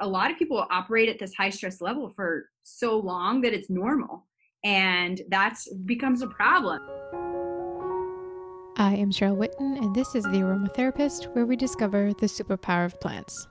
a lot of people operate at this high stress level for so long that it's normal. And that becomes a problem. I am Cheryl Whitten, and this is The Aromatherapist, where we discover the superpower of plants.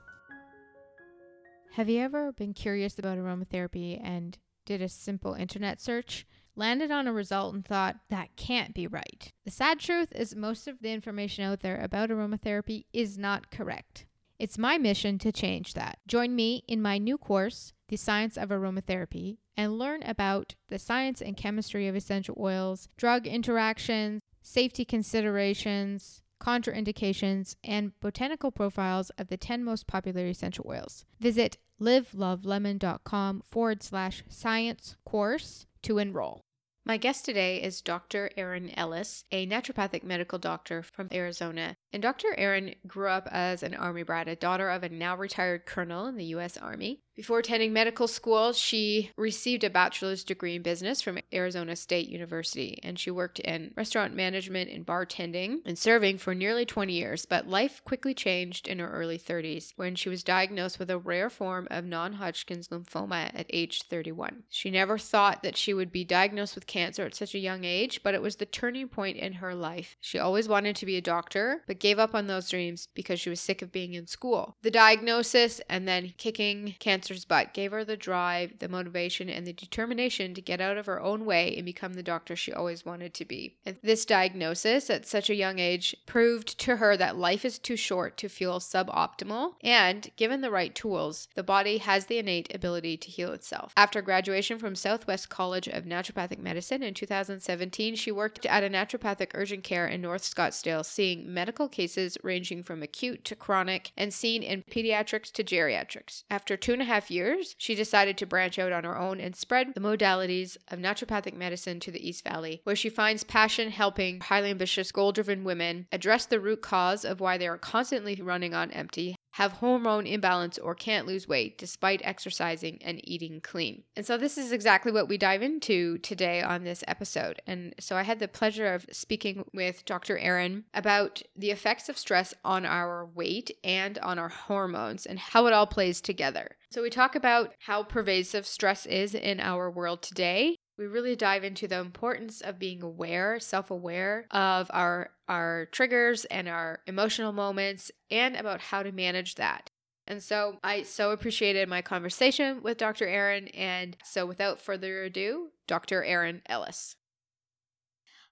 Have you ever been curious about aromatherapy and did a simple internet search? landed on a result and thought, that can't be right. The sad truth is, most of the information out there about aromatherapy is not correct. It's my mission to change that. Join me in my new course, The Science of Aromatherapy, and learn about the science and chemistry of essential oils, drug interactions, safety considerations, contraindications, and botanical profiles of the 10 most popular essential oils. Visit livelovelemon.com forward slash science course to enroll. My guest today is Dr. Erin Ellis, a naturopathic medical doctor from Arizona. And Dr. Erin grew up as an Army brat, a daughter of a now retired colonel in the U.S. Army. Before attending medical school, she received a bachelor's degree in business from Arizona State University, and she worked in restaurant management and bartending and serving for nearly 20 years. But life quickly changed in her early 30s when she was diagnosed with a rare form of non Hodgkin's lymphoma at age 31. She never thought that she would be diagnosed with cancer at such a young age, but it was the turning point in her life. She always wanted to be a doctor, but gave up on those dreams because she was sick of being in school. The diagnosis and then kicking cancer cancer's butt gave her the drive, the motivation, and the determination to get out of her own way and become the doctor she always wanted to be. And this diagnosis at such a young age proved to her that life is too short to feel suboptimal, and given the right tools, the body has the innate ability to heal itself. After graduation from Southwest College of Naturopathic Medicine in 2017, she worked at a naturopathic urgent care in North Scottsdale, seeing medical cases ranging from acute to chronic and seen in pediatrics to geriatrics. After two and a half half years, she decided to branch out on her own and spread the modalities of naturopathic medicine to the East Valley, where she finds passion helping highly ambitious, goal driven women address the root cause of why they are constantly running on empty, have hormone imbalance or can't lose weight despite exercising and eating clean. And so, this is exactly what we dive into today on this episode. And so, I had the pleasure of speaking with Dr. Erin about the effects of stress on our weight and on our hormones and how it all plays together. So, we talk about how pervasive stress is in our world today we really dive into the importance of being aware, self-aware of our our triggers and our emotional moments and about how to manage that. And so I so appreciated my conversation with Dr. Erin and so without further ado, Dr. Erin Ellis.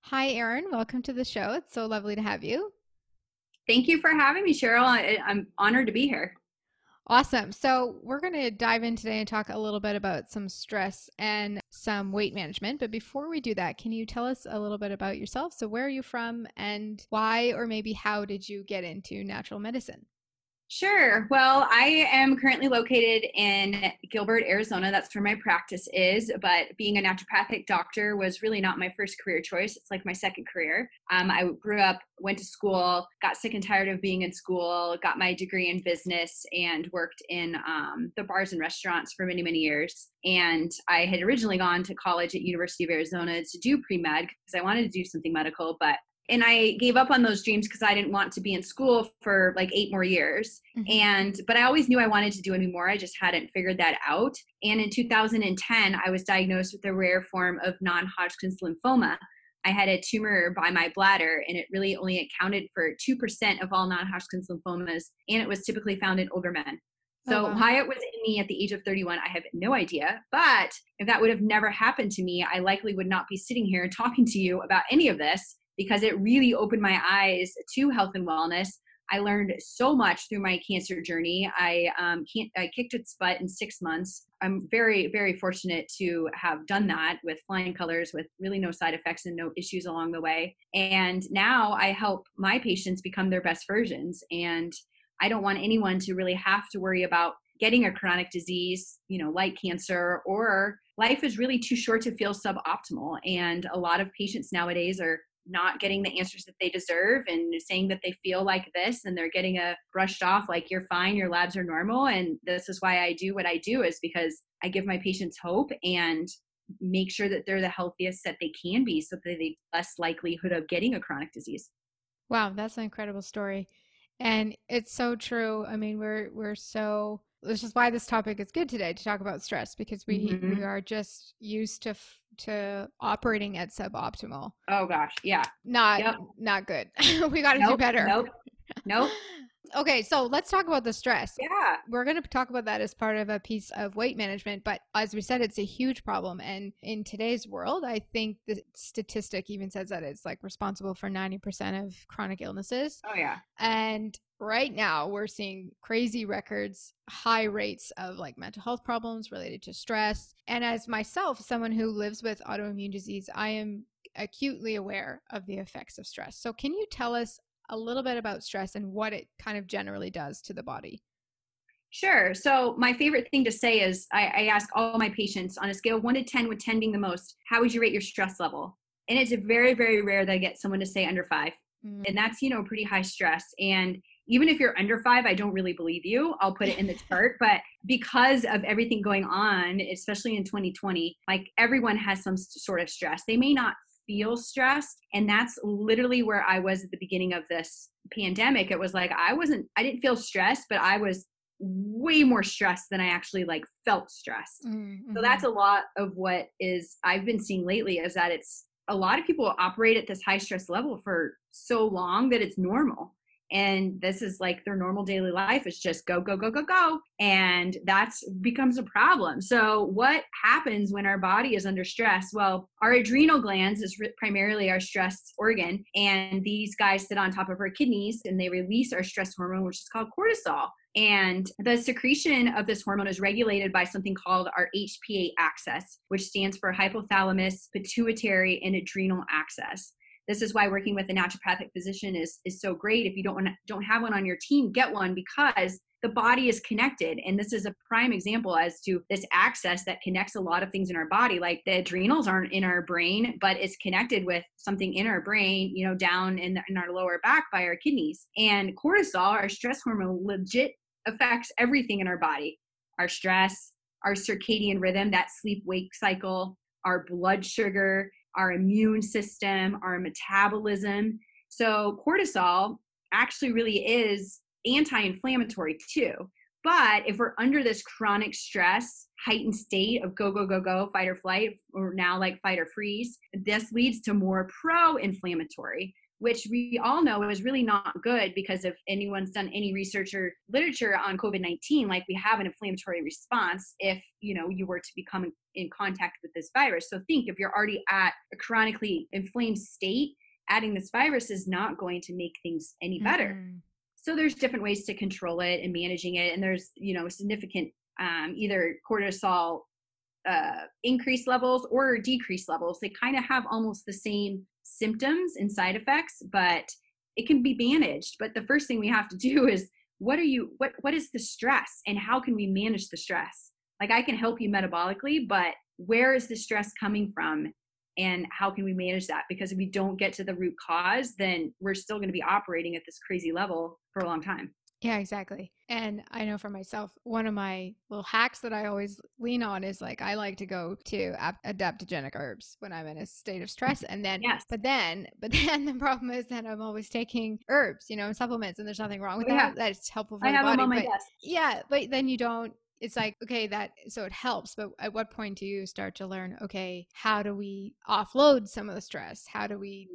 Hi Erin, welcome to the show. It's so lovely to have you. Thank you for having me, Cheryl. I, I'm honored to be here. Awesome. So, we're going to dive in today and talk a little bit about some stress and some weight management. But before we do that, can you tell us a little bit about yourself? So, where are you from and why or maybe how did you get into natural medicine? Sure. Well, I am currently located in Gilbert, Arizona. That's where my practice is. But being a naturopathic doctor was really not my first career choice. It's like my second career. Um, I grew up, went to school, got sick and tired of being in school, got my degree in business, and worked in um, the bars and restaurants for many, many years. And I had originally gone to college at University of Arizona to do pre med because I wanted to do something medical, but and I gave up on those dreams because I didn't want to be in school for like eight more years. Mm-hmm. And but I always knew I wanted to do any more. I just hadn't figured that out. And in 2010, I was diagnosed with a rare form of non-Hodgkin's lymphoma. I had a tumor by my bladder, and it really only accounted for 2% of all non Hodgkin's lymphomas, and it was typically found in older men. So, oh, wow. why it was in me at the age of 31, I have no idea. But if that would have never happened to me, I likely would not be sitting here talking to you about any of this because it really opened my eyes to health and wellness. I learned so much through my cancer journey. I um, I kicked its butt in six months. I'm very, very fortunate to have done that with flying colors, with really no side effects and no issues along the way. And now I help my patients become their best versions. And I don't want anyone to really have to worry about getting a chronic disease, you know, like cancer, or life is really too short to feel suboptimal. And a lot of patients nowadays are not getting the answers that they deserve and saying that they feel like this and they're getting a brushed off like you're fine your labs are normal and this is why i do what i do is because i give my patients hope and make sure that they're the healthiest that they can be so that they have less likelihood of getting a chronic disease wow that's an incredible story and it's so true i mean we're we're so This is why this topic is good today to talk about stress because we Mhm. we are just used to f- to operating at suboptimal. Oh gosh, yeah. Not Yep. not good. we got to do better. Nope. Nope. Okay, so let's talk about the stress. Yeah. We're going to talk about that as part of a piece of weight management, but as we said, it's a huge problem. And in today's world, I think the statistic even says that it's like responsible for 90% of chronic illnesses. Oh yeah. And right now, we're seeing crazy records, high rates of like mental health problems related to stress. And as myself, someone who lives with autoimmune disease, I am acutely aware of the effects of stress. So, can you tell us a little bit about stress and what it kind of generally does to the body? Sure. So my favorite thing to say is I, I ask all my patients on a scale of one to 10, with 10 being the most, how would you rate your stress level? And it's very, very rare that I get someone to say under five. Mm. And that's, you know, pretty high stress. And even if you're under five, I don't really believe you. I'll put it in the chart. But because of everything going on, especially in 2020, like everyone has some sort of stress. They may not feel stressed. And that's literally where I was at the beginning of this pandemic. It was like I wasn't, I didn't feel stressed, but I was way more stressed than I actually like felt stressed. Mm, So that's a lot of what is I've been seeing lately is that it's a lot of people operate at this high stress level for so long that it's normal. And this is like their normal daily life is just go, go, go, go, go. And that's becomes a problem. So, what happens when our body is under stress? Well, our adrenal glands is ri- primarily our stress organ. And these guys sit on top of our kidneys and they release our stress hormone, which is called cortisol. And the secretion of this hormone is regulated by something called our HPA axis, which stands for hypothalamus, pituitary, and adrenal axis. This is why working with a naturopathic physician is, is so great. If you don't want don't have one on your team, get one because the body is connected. And this is a prime example as to this axis that connects a lot of things in our body. Like the adrenals aren't in our brain, but it's connected with something in our brain, you know, down in, the, in our lower back by our kidneys. And cortisol, our stress hormone, legit affects everything in our body our stress, our circadian rhythm, that sleep wake cycle, our blood sugar, our immune system, our metabolism. So, cortisol actually really is anti inflammatory too. But if we're under this chronic stress, heightened state of go, go, go, go, fight or flight, or now like fight or freeze, this leads to more pro inflammatory, which we all know is really not good because if anyone's done any research or literature on COVID-19, like we have an inflammatory response if, you know, you were to become in contact with this virus. So think if you're already at a chronically inflamed state, adding this virus is not going to make things any better. Mhm. So there's different ways to control it and managing it, and there's you know significant um, either cortisol uh, increase levels or decrease levels. They kind of have almost the same symptoms and side effects, but it can be managed. But the first thing we have to do is what are you what what is the stress and how can we manage the stress? Like I can help you metabolically, but where is the stress coming from? And how can we manage that? Because if we don't get to the root cause, then we're still going to be operating at this crazy level for a long time. Yeah, exactly. And I know for myself, one of my little hacks that I always lean on is like I like to go to adaptogenic herbs when I'm in a state of stress, and then Yes. but then but then the problem is that I'm always taking herbs, you know, and supplements, and there's nothing wrong with Oh, yeah. that. That's helpful for I the have body. them on my but desk. yeah, but then you don't. It's like okay, that so it helps, but at what point do you start to learn? Okay, how do we offload some of the stress? How do we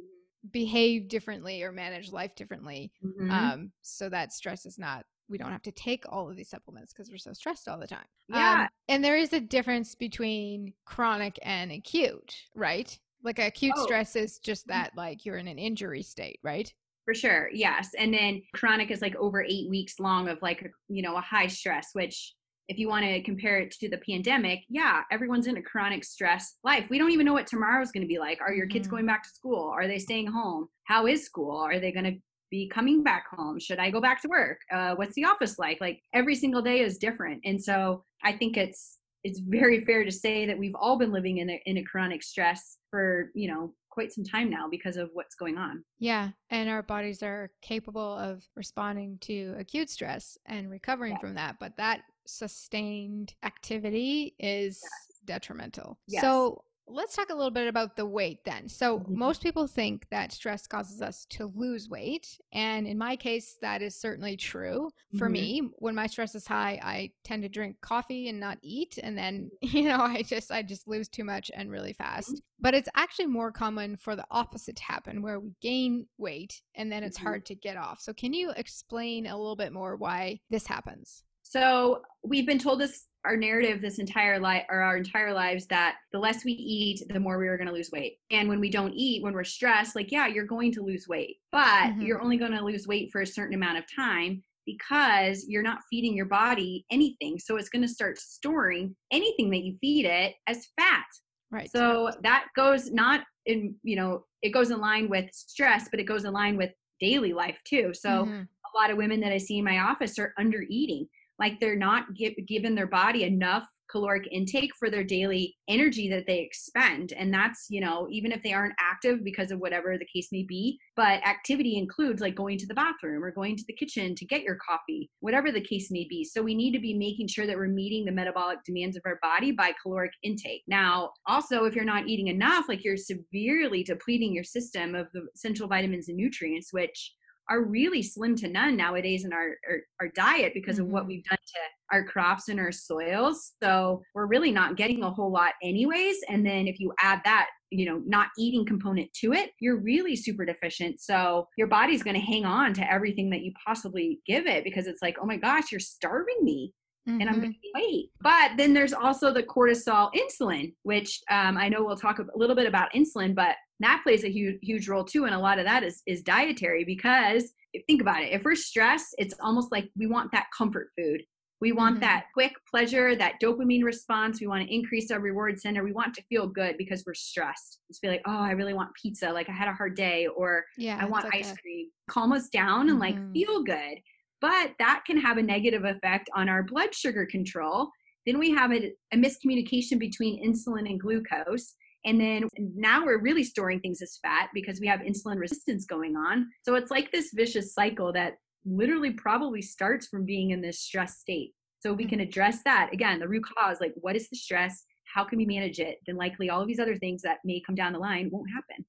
behave differently or manage life differently? Mhm. um, so that stress is not we don't have to take all of these supplements because we're so stressed all the time. Yeah. Um, and there is a difference between chronic and acute, right? Like acute Oh. stress is just that like you're in an injury state, right? For sure, yes. And then chronic is like over eight weeks long of like, you know, a high stress, which if you want to compare it to the pandemic, yeah, everyone's in a chronic stress life. We don't even know what tomorrow's going to be like. Are your kids Mhm. going back to school? Are they staying home? How is school? Are they going to be coming back home? Should I go back to work? Uh, what's the office like? Like every single day is different. And so I think it's it's very fair to say that we've all been living in a, in a chronic stress for you know quite some time now because of what's going on. Yeah, and our bodies are capable of responding to acute stress and recovering Yes. from that, but that sustained activity is detrimental. Yes. So let's talk a little bit about the weight then. So, Mhm. most people think that stress causes us to lose weight. And in my case, that is certainly true. For Mhm. me, when my stress is high, I tend to drink coffee and not eat. And then, you know, I just, I just lose too much and really fast. But it's actually more common for the opposite to happen where we gain weight and then it's Mhm. hard to get off. So, can you explain a little bit more why this happens? So we've been told this our narrative this entire life or our entire lives that the less we eat, the more we are going to lose weight. And when we don't eat, when we're stressed, like yeah, you're going to lose weight, but Mhm. you're only going to lose weight for a certain amount of time because you're not feeding your body anything. So it's going to start storing anything that you feed it as fat. Right. So that goes not in, you know, it goes in line with stress, but it goes in line with daily life too. So Mhm. a lot of women that I see in my office are under eating. Like they're not give, giving their body enough caloric intake for their daily energy that they expend. And that's, you know, even if they aren't active because of whatever the case may be, but activity includes like going to the bathroom or going to the kitchen to get your coffee, whatever the case may be. So we need to be making sure that we're meeting the metabolic demands of our body by caloric intake. Now, also, if you're not eating enough, like you're severely depleting your system of the essential vitamins and nutrients, which are really slim to none nowadays in our our, our diet because of what Mhm. we've done to our crops and our soils. So we're really not getting a whole lot anyways. And then if you add that, you know, not eating component to it, you're really super deficient. So your body's going to hang on to everything that you possibly give it because it's like, oh my gosh, you're starving me and I'm Mhm. going to wait. But then there's also the cortisol insulin, which um, I know we'll talk a little bit about insulin, but that plays a huge huge role too. And a lot of that is is dietary because if, think about it, if we're stressed, it's almost like we want that comfort food. We want Mhm. that quick pleasure, that dopamine response. We want to increase our reward center. We want to feel good because we're stressed. Just be like, oh, I really want pizza. Like I had a hard day, or yeah. I want like ice cream. Calm us down and like Mhm. feel good. But that can have a negative effect on our blood sugar control. Then we have a, a miscommunication between insulin and glucose. And then now we're really storing things as fat because we have insulin resistance going on. So it's like this vicious cycle that literally probably starts from being in this stress state. So we can address that. Again, the root cause like, what is the stress? How can we manage it? Then likely all of these other things that may come down the line won't happen.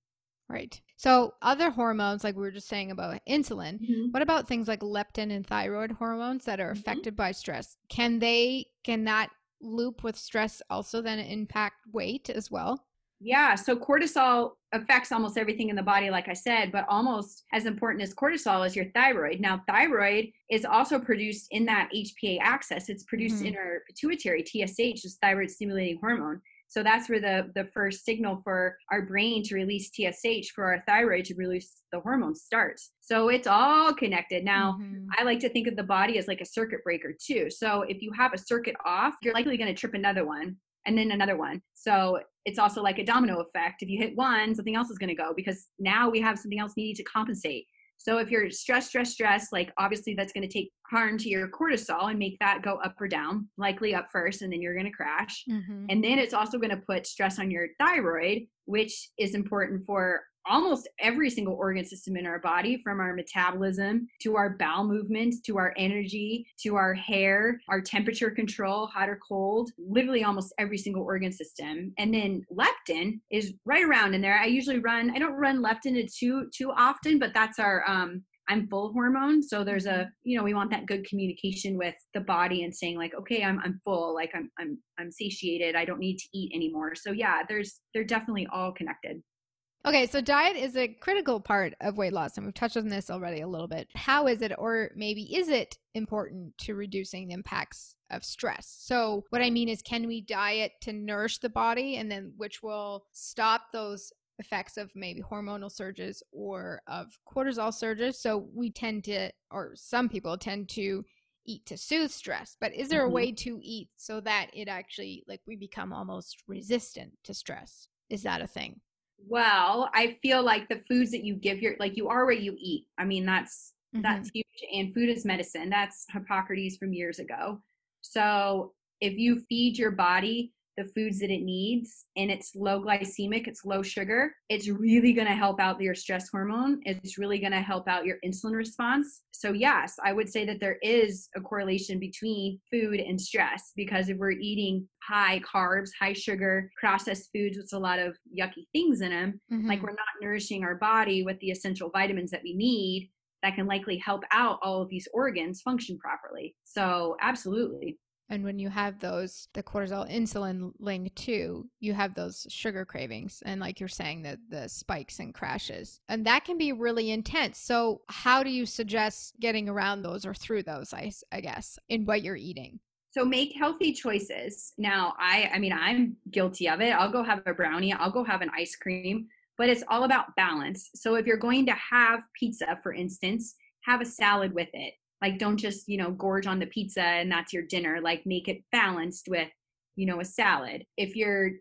Right. So other hormones, like we were just saying about insulin, Mm-hmm. what about things like leptin and thyroid hormones that are Mhm. affected by stress? Can they can that loop with stress also then impact weight as well? Yeah, so cortisol affects almost everything in the body, like I said, but almost as important as cortisol is your thyroid. Now, thyroid is also produced in that HPA axis. It's produced Mhm. in our pituitary, TSH, is thyroid stimulating hormone. So that's where the, the first signal for our brain to release TSH for our thyroid to release the hormone starts. So it's all connected. Now, Mhm. I like to think of the body as like a circuit breaker too. So if you have a circuit off, you're likely going to trip another one and then another one. So it's also like a domino effect. If you hit one, something else is going to go because now we have something else needing to compensate. So if you're stressed, stressed, stressed, like obviously that's going to take harm to your cortisol and make that go up or down, likely up first, and then you're going to crash. Mhm. And then it's also going to put stress on your thyroid, which is important for almost every single organ system in our body from our metabolism to our bowel movements to our energy to our hair, our temperature control, hot or cold, literally almost every single organ system. And then leptin is right around in there. I usually run, I don't run leptin too too often, but that's our um I'm full hormone. So there's a, you know, we want that good communication with the body and saying like, okay, I'm I'm full, like I'm I'm I'm satiated. I don't need to eat anymore. So yeah, there's they're definitely all connected. Okay, so diet is a critical part of weight loss, and we've touched on this already a little bit. How is it, or maybe is it important to reducing the impacts of stress? So, what I mean is, can we diet to nourish the body, and then which will stop those effects of maybe hormonal surges or of cortisol surges? So, we tend to, or some people tend to eat to soothe stress, but is there Mhm. a way to eat so that it actually, like, we become almost resistant to stress? Is that a thing? Well, I feel like the foods that you give your like you are what you eat. I mean, that's that's mm-hmm. huge. And food is medicine. That's Hippocrates from years ago. So if you feed your body the foods that it needs and it's low glycemic, it's low sugar, it's really going to help out your stress hormone. It's really going to help out your insulin response. So, yes, I would say that there is a correlation between food and stress because if we're eating high carbs, high sugar, processed foods with a lot of yucky things in them, mm-hmm. like we're not nourishing our body with the essential vitamins that we need that can likely help out all of these organs function properly. So, absolutely. And when you have those, the cortisol insulin link too, you have those sugar cravings. And like you're saying, that the spikes and crashes. And that can be really intense. So, how do you suggest getting around those or through those, I, I guess, in what you're eating? So make healthy choices. Now, I I mean, I'm guilty of it. I'll go have a brownie, I'll go have an ice cream, but it's all about balance. So if you're going to have pizza, for instance, have a salad with it like don't just you know gorge on the pizza and that's your dinner. Like make it balanced with you know a salad. If you're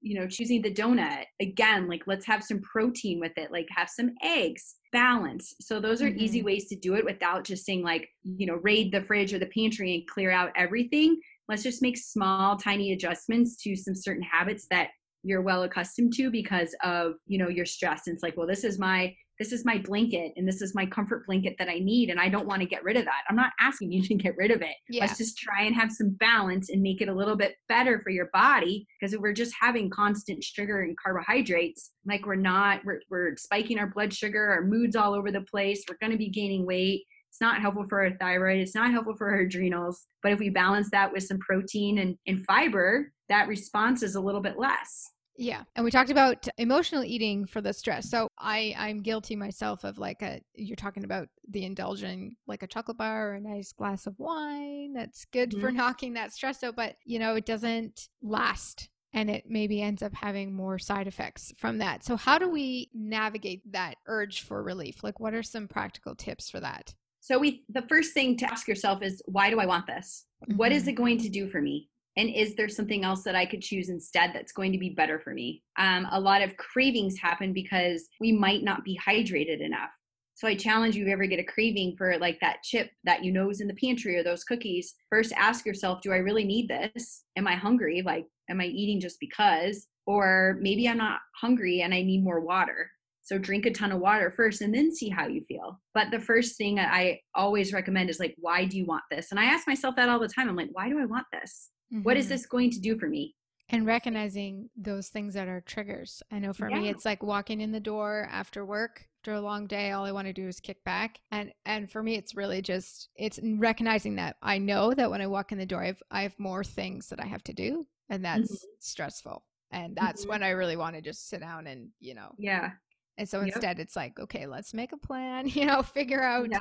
you know choosing the donut again like let's have some protein with it. Like have some eggs. Balance. So those are mm-hmm. easy ways to do it without just saying like you know raid the fridge or the pantry and clear out everything. Let's just make small tiny adjustments to some certain habits that you're well accustomed to because of you know your stress. And it's like well this is my this is my blanket and this is my comfort blanket that I need and I don't want to get rid of that. I'm not asking you to get rid of it. Yeah. Let's just try and have some balance and make it a little bit better for your body because if we're just having constant sugar and carbohydrates, like we're not we're, we're spiking our blood sugar, our moods all over the place, we're going to be gaining weight. It's not helpful for our thyroid, it's not helpful for our adrenals, but if we balance that with some protein and, and fiber, that response is a little bit less. Yeah. And we talked about emotional eating for the stress. So I, I'm guilty myself of like a, you're talking about the indulging like a chocolate bar or a nice glass of wine. That's good mm-hmm. for knocking that stress out, but you know, it doesn't last and it maybe ends up having more side effects from that. So how do we navigate that urge for relief? Like what are some practical tips for that? So we the first thing to ask yourself is why do I want this? Mm-hmm. What is mm-hmm. it going to do for me? And is there something else that i could choose instead that's going to be better for me um, a lot of cravings happen because we might not be hydrated enough so i challenge you if you ever get a craving for like that chip that you know is in the pantry or those cookies first ask yourself do i really need this am i hungry like am i eating just because or maybe i'm not hungry and i need more water so drink a ton of water first and then see how you feel. But the first thing I always recommend is like, why do you want this? And I ask myself that all the time. I'm like, why do I want this? Mm-hmm. What is mm-hmm. this going to do for me? And recognizing those things that are triggers. I know for yeah. me, it's like walking in the door after work after a long day all i want to do is kick back and and for me it's really just it's recognizing that i know that when i walk in the door i have, I have more things that i have to do and that's mm-hmm. stressful and that's mm-hmm. when i really want to just sit down and you know yeah and so instead yep. it's like okay let's make a plan you know figure out yeah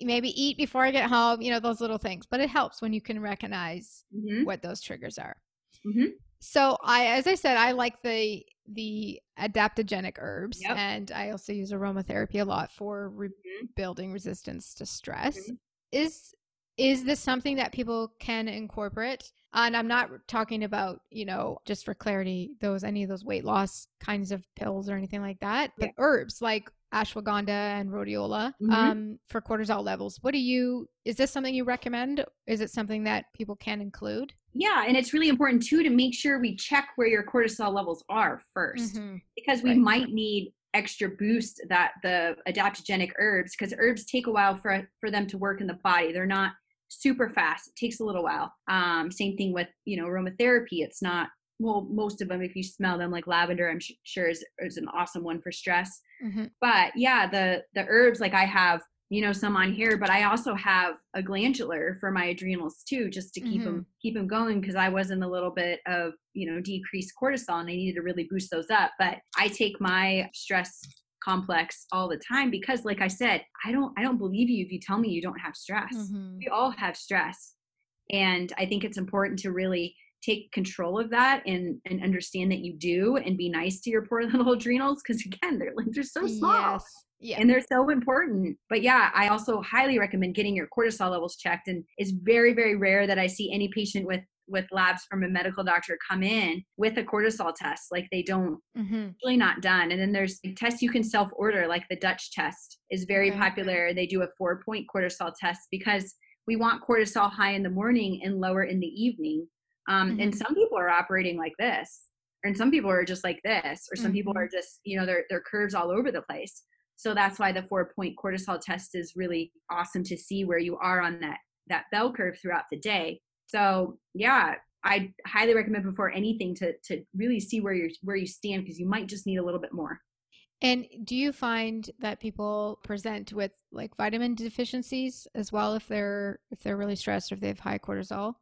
maybe eat before I get home, you know, those little things. But it helps when you can recognize mm-hmm. what those triggers are. Mm-hmm. So I, as I said, I like the the adaptogenic herbs, yep. and I also use aromatherapy a lot for mm-hmm. resistance to stress. Mm-hmm. Is is this something that people can incorporate? And I'm not talking about, you know, just for clarity, those any of those weight loss kinds of pills or anything like that, but yeah. herbs like ashwagandha and rhodiola mm-hmm. um, for cortisol levels. What do you, is this something you recommend? Is it something that people can include? Yeah, and it's really important too to make sure we check where your cortisol levels are 1st mm-hmm. because we right. might need extra boost that the adaptogenic herbs because herbs take a while for for them to work in the body. They're not super fast. It takes a little while. Um, same thing with you know aromatherapy. It's not well most of them if you smell them like lavender i'm sure is, is an awesome one for stress mm-hmm. but yeah the the herbs like i have you know some on here but i also have a glandular for my adrenals too just to keep mm-hmm. them keep them going because i was in a little bit of you know decreased cortisol and i needed to really boost those up but i take my stress complex all the time because like i said i don't i don't believe you if you tell me you don't have stress mm-hmm. we all have stress and i think it's important to really take control of that and and understand that you do and be nice to your poor little adrenals because again they're they're so small yes. yeah. and they're so important but yeah i also highly recommend getting your cortisol levels checked and it's very very rare that i see any patient with with labs from a medical doctor come in with a cortisol test like they don't mm-hmm. really not done and then there's tests you can self order like the dutch test is very okay. popular they do a four point cortisol test because we want cortisol high in the morning and lower in the evening Um, Mhm. And some people are operating like this, and some people are just like this, or some people Mhm. are just, you know, their their curves all over the place. So that's why the four point cortisol test is really awesome to see where you are on that that bell curve throughout the day. So yeah, I highly recommend before anything to to really see where you where you stand because you might just need a little bit more. And do you find that people present with like vitamin deficiencies as well if they're if they're really stressed or if they have high cortisol?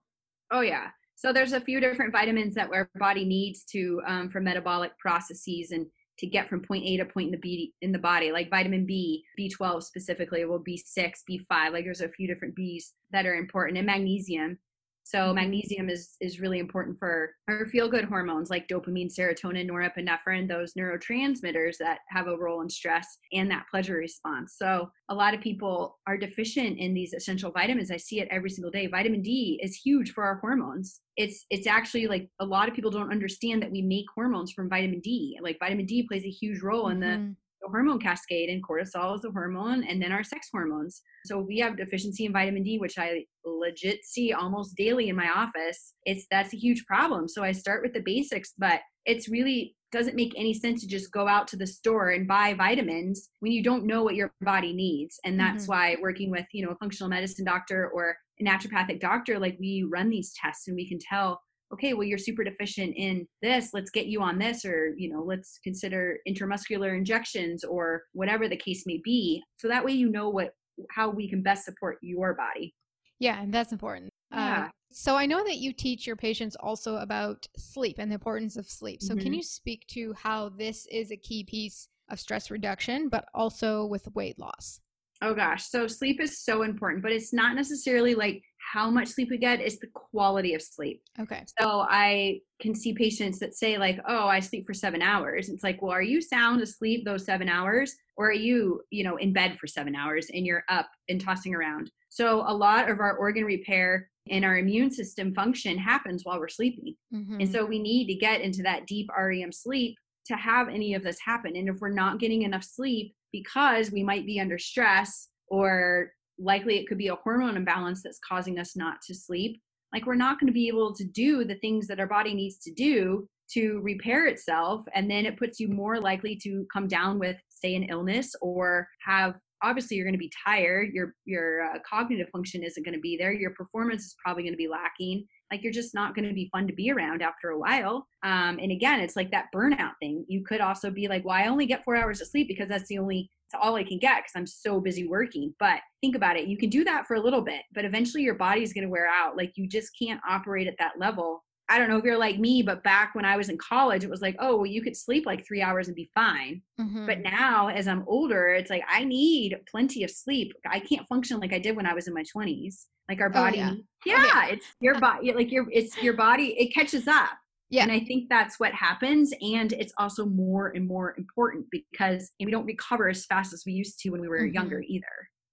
Oh yeah. So there's a few different vitamins that our body needs to um, for metabolic processes and to get from point A to point in the B in the body, like vitamin B, B12 specifically, well B6, B5. Like there's a few different Bs that are important, and magnesium. So Mhm. magnesium is is really important for our feel good hormones like dopamine, serotonin, norepinephrine, those neurotransmitters that have a role in stress and that pleasure response. So a lot of people are deficient in these essential vitamins. I see it every single day. Vitamin D is huge for our hormones. It's it's actually like a lot of people don't understand that we make hormones from vitamin D. Like vitamin D plays a huge role in the Mhm. The hormone cascade and cortisol is a hormone and then our sex hormones. So we have deficiency in vitamin d which i legit see almost daily in my office. It's that's a huge problem. So i start with the basics but it's really doesn't make any sense to just go out to the store and buy vitamins when you don't know what your body needs. And that's Mhm. why working with you know a functional medicine doctor or a naturopathic doctor like we run these tests and we can tell okay, well, you're super deficient in this. Let's get you on this, or, you know, let's consider intramuscular injections or whatever the case may be. So that way you know what, how we can best support your body. Yeah, and that's important. Yeah. Uh, so I know that you teach your patients also about sleep and the importance of sleep. So can Mhm. you speak to how this is a key piece of stress reduction, but also with weight loss? Oh gosh. So sleep is so important, but it's not necessarily like how much sleep we get, it's the quality of sleep. Okay. So I can see patients that say like, "Oh, I sleep for 7 hours." It's like, "Well, are you sound asleep those 7 hours or are you, you know, in bed for 7 hours and you're up and tossing around?" So a lot of our organ repair and our immune system function happens while we're sleeping. Mhm. And so we need to get into that deep REM sleep to have any of this happen. And if we're not getting enough sleep because we might be under stress or likely it could be a hormone imbalance that's causing us not to sleep, like we're not going to be able to do the things that our body needs to do to repair itself. And then it puts you more likely to come down with, say, an illness or have obviously you're going to be tired your your uh, cognitive function isn't going to be there your performance is probably going to be lacking like you're just not going to be fun to be around after a while um, and again it's like that burnout thing you could also be like well i only get four hours of sleep because that's the only it's all i can get because i'm so busy working but think about it you can do that for a little bit but eventually your body's going to wear out like you just can't operate at that level I don't know if you're like me, but back when I was in college, it was like, oh, well, you could sleep like three hours and be fine. Mhm. But now, as I'm older, it's like I need plenty of sleep. I can't function like I did when I was in my 20s. Like our Oh, body, yeah. yeah, yeah. it's your body. Like your, it's your body. It catches up. Yeah. And I think that's what happens. And it's also more and more important because we don't recover as fast as we used to when we were Mhm. younger either.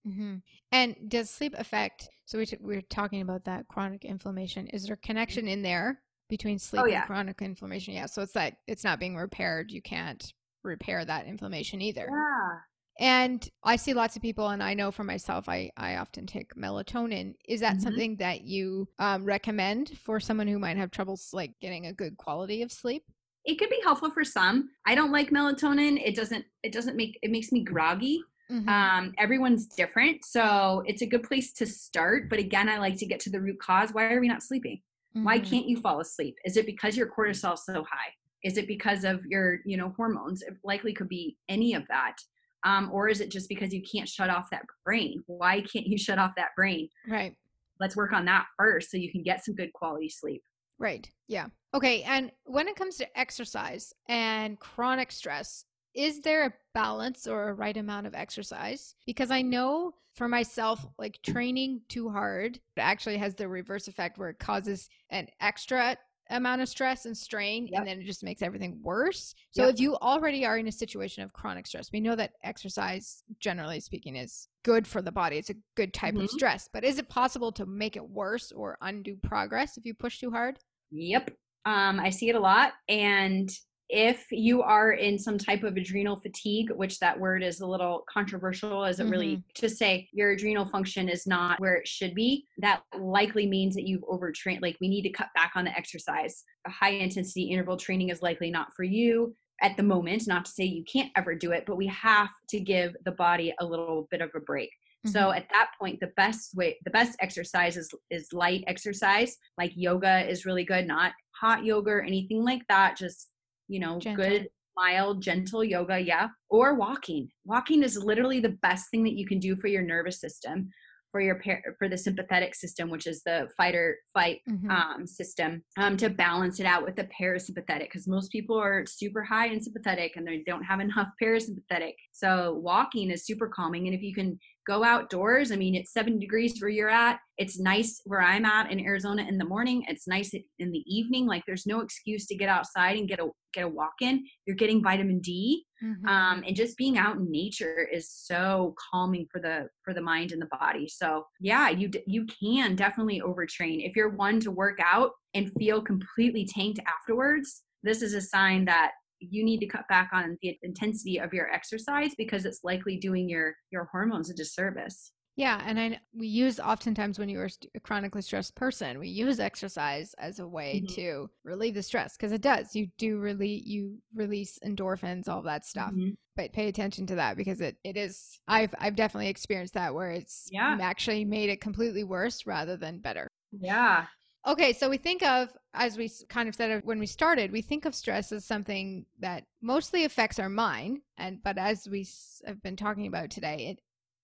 hmm And does sleep affect? So we t- we are talking about that chronic inflammation. Is there a connection in there between sleep Oh, yeah. and chronic inflammation? Yeah. So it's like it's not being repaired. You can't repair that inflammation either. Yeah. And I see lots of people, and I know for myself, I I often take melatonin. Is that Mhm. something that you um, recommend for someone who might have troubles like getting a good quality of sleep? It could be helpful for some. I don't like melatonin. It doesn't. It doesn't make. It makes me groggy. Mhm. um, everyone's different so it's a good place to start but again i like to get to the root cause why are we not sleeping why Mhm. can't you fall asleep is it because your cortisol is so high is it because of your you know hormones it likely could be any of that um, or is it just because you can't shut off that brain why can't you shut off that brain Right. let's work on that first so you can get some good quality sleep Right. Yeah. Okay. And when it comes to exercise and chronic stress, is there a balance or a right amount of exercise? Because I know for myself, like training too hard actually has the reverse effect where it causes an extra amount of stress and strain Yep. and then it just makes everything worse. So Yep. if you already are in a situation of chronic stress, we know that exercise generally speaking is good for the body. It's a good type of Mhm. stress, but is it possible to make it worse or undo progress if you push too hard? Yep. Um, I see it a lot. And if you are in some type of adrenal fatigue, which that word is a little controversial, as it mm-hmm. really to say your adrenal function is not where it should be, that likely means that you've overtrained. Like we need to cut back on the exercise. A high intensity interval training is likely not for you at the moment. Not to say you can't ever do it, but we have to give the body a little bit of a break. Mm-hmm. So at that point, the best way, the best exercise is, is light exercise, like yoga is really good, not hot yoga or anything like that. Just you know, gentle. good, mild, gentle yoga, yeah, or walking. Walking is literally the best thing that you can do for your nervous system, for your for the sympathetic system, which is the fight or fight mm-hmm. um, system, um, to balance it out with the parasympathetic. Because most people are super high in sympathetic and they don't have enough parasympathetic. So walking is super calming, and if you can go outdoors. I mean, it's seven degrees where you're at. It's nice where I'm at in Arizona in the morning. It's nice in the evening. Like there's no excuse to get outside and get a get a walk in. You're getting vitamin D, mm-hmm. um, and just being out in nature is so calming for the for the mind and the body. So yeah, you you can definitely overtrain if you're one to work out and feel completely tanked afterwards. This is a sign that you need to cut back on the intensity of your exercise because it's likely doing your your hormones a disservice yeah and i we use oftentimes when you're a chronically stressed person we use exercise as a way mm-hmm. to relieve the stress because it does you do really you release endorphins all that stuff mm-hmm. but pay attention to that because it it is i've i've definitely experienced that where it's yeah. actually made it completely worse rather than better yeah Okay, so we think of, as we kind of said when we started, we think of stress as something that mostly affects our mind, and but as we have been talking about today, it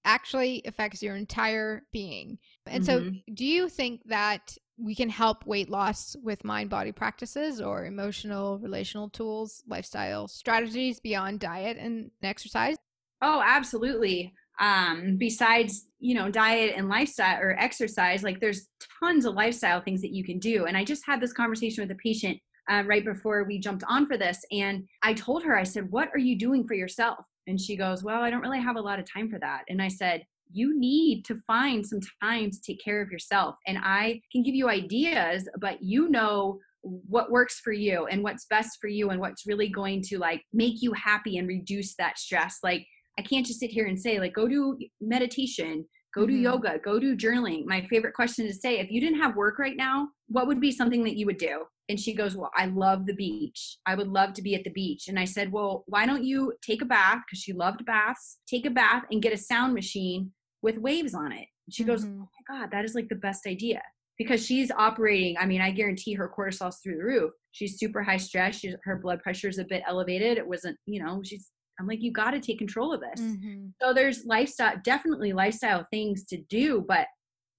actually affects your entire being. And mm-hmm. so, do you think that we can help weight loss with mind body practices or emotional, relational tools, lifestyle strategies beyond diet and exercise? Oh, absolutely um besides you know diet and lifestyle or exercise like there's tons of lifestyle things that you can do. And i just had this conversation with a patient uh, right before we jumped on for this and i told her i said what are you doing for yourself? And she goes well i don't really have a lot of time for that. And i said you need to find some time to take care of yourself and i can give you ideas but you know what works for you and what's best for you and what's really going to like make you happy and reduce that stress. Like I can't just sit here and say, like, go do meditation, go do mm-hmm. yoga, go do journaling. My favorite question to say, if you didn't have work right now, what would be something that you would do? And she goes, Well, I love the beach. I would love to be at the beach. And I said, Well, why don't you take a bath? Because she loved baths. Take a bath and get a sound machine with waves on it. And she mm-hmm. goes, Oh my God, that is like the best idea. Because she's operating, I mean, I guarantee her cortisol's through the roof. She's super high stress. She's, her blood pressure is a bit elevated. It wasn't, you know, she's I'm like, you got to take control of this. Mm-hmm. So there's lifestyle, definitely lifestyle things to do, but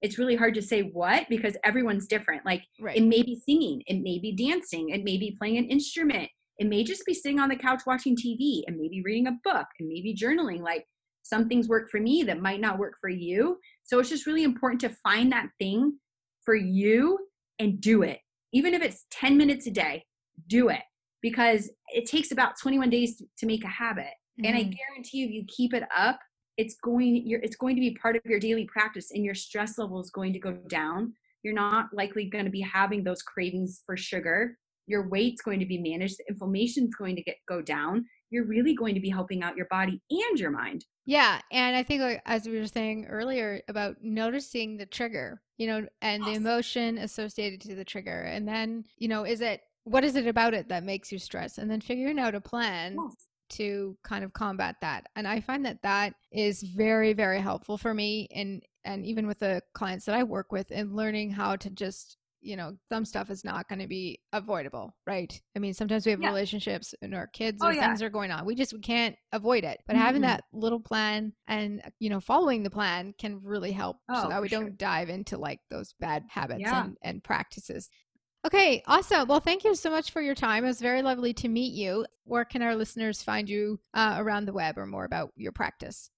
it's really hard to say what because everyone's different. Like right. it may be singing, it may be dancing, it may be playing an instrument, it may just be sitting on the couch watching TV, and maybe reading a book, and maybe journaling. Like some things work for me that might not work for you. So it's just really important to find that thing for you and do it. Even if it's 10 minutes a day, do it because it takes about 21 days to make a habit. Mm-hmm. And I mm-hmm. guarantee you, if you keep it up, it's going you're, it's going to be part of your daily practice and your stress level is going to go down. You're not likely going to be having those cravings for sugar. Your weight's going to be managed. The inflammation's going to get go down. You're really going to be helping out your body and your mind. Yeah, and I think like, as we were saying earlier about noticing the trigger, you know, and the emotion associated to the trigger, and then you know, is it what is it about it that makes you stress and then figuring out a plan yes. to kind of combat that and i find that that is very very helpful for me and and even with the clients that i work with in learning how to just you know some stuff is not going to be avoidable right i mean sometimes we have yeah. relationships and our kids oh, or yeah. things are going on we just we can't avoid it but mm-hmm. having that little plan and you know following the plan can really help oh, so that we don't dive into like those bad habits yeah. and, and practices Okay, awesome. Well, thank you so much for your time. It was very lovely to meet you. Where can our listeners find you uh, around the web or more about your practice?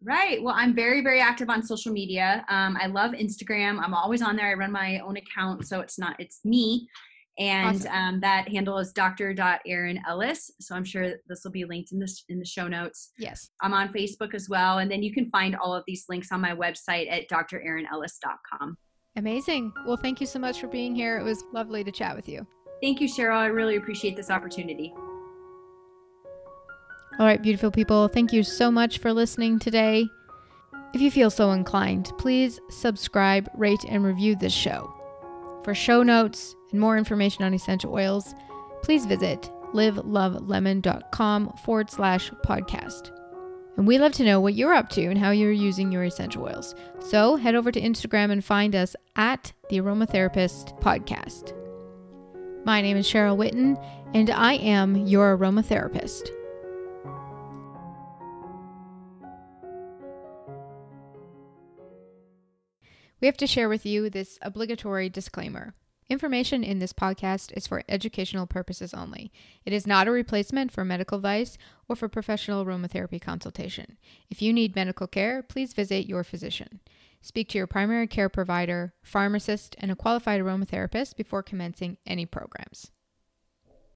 Right. Well, I'm very, very active on social media. Um, I love Instagram. I'm always on there. I run my own account, so it's not it's me, and awesome. um, that handle is Dr. Erin Ellis. So I'm sure this will be linked in this in the show notes. Yes. I'm on Facebook as well, and then you can find all of these links on my website at drerinellis.com. Amazing. Well, thank you so much for being here. It was lovely to chat with you. Thank you, Cheryl. I really appreciate this opportunity. All right, beautiful people, thank you so much for listening today. If you feel so inclined, please subscribe, rate, and review this show. For show notes and more information on essential oils, please visit livelovelemon.com forward slash podcast. And we love to know what you're up to and how you're using your essential oils. So head over to Instagram and find us at the Aromatherapist Podcast. My name is Cheryl Whitten, and I am your aromatherapist. We have to share with you this obligatory disclaimer. Information in this podcast is for educational purposes only. It is not a replacement for medical advice or for professional aromatherapy consultation. If you need medical care, please visit your physician. Speak to your primary care provider, pharmacist, and a qualified aromatherapist before commencing any programs.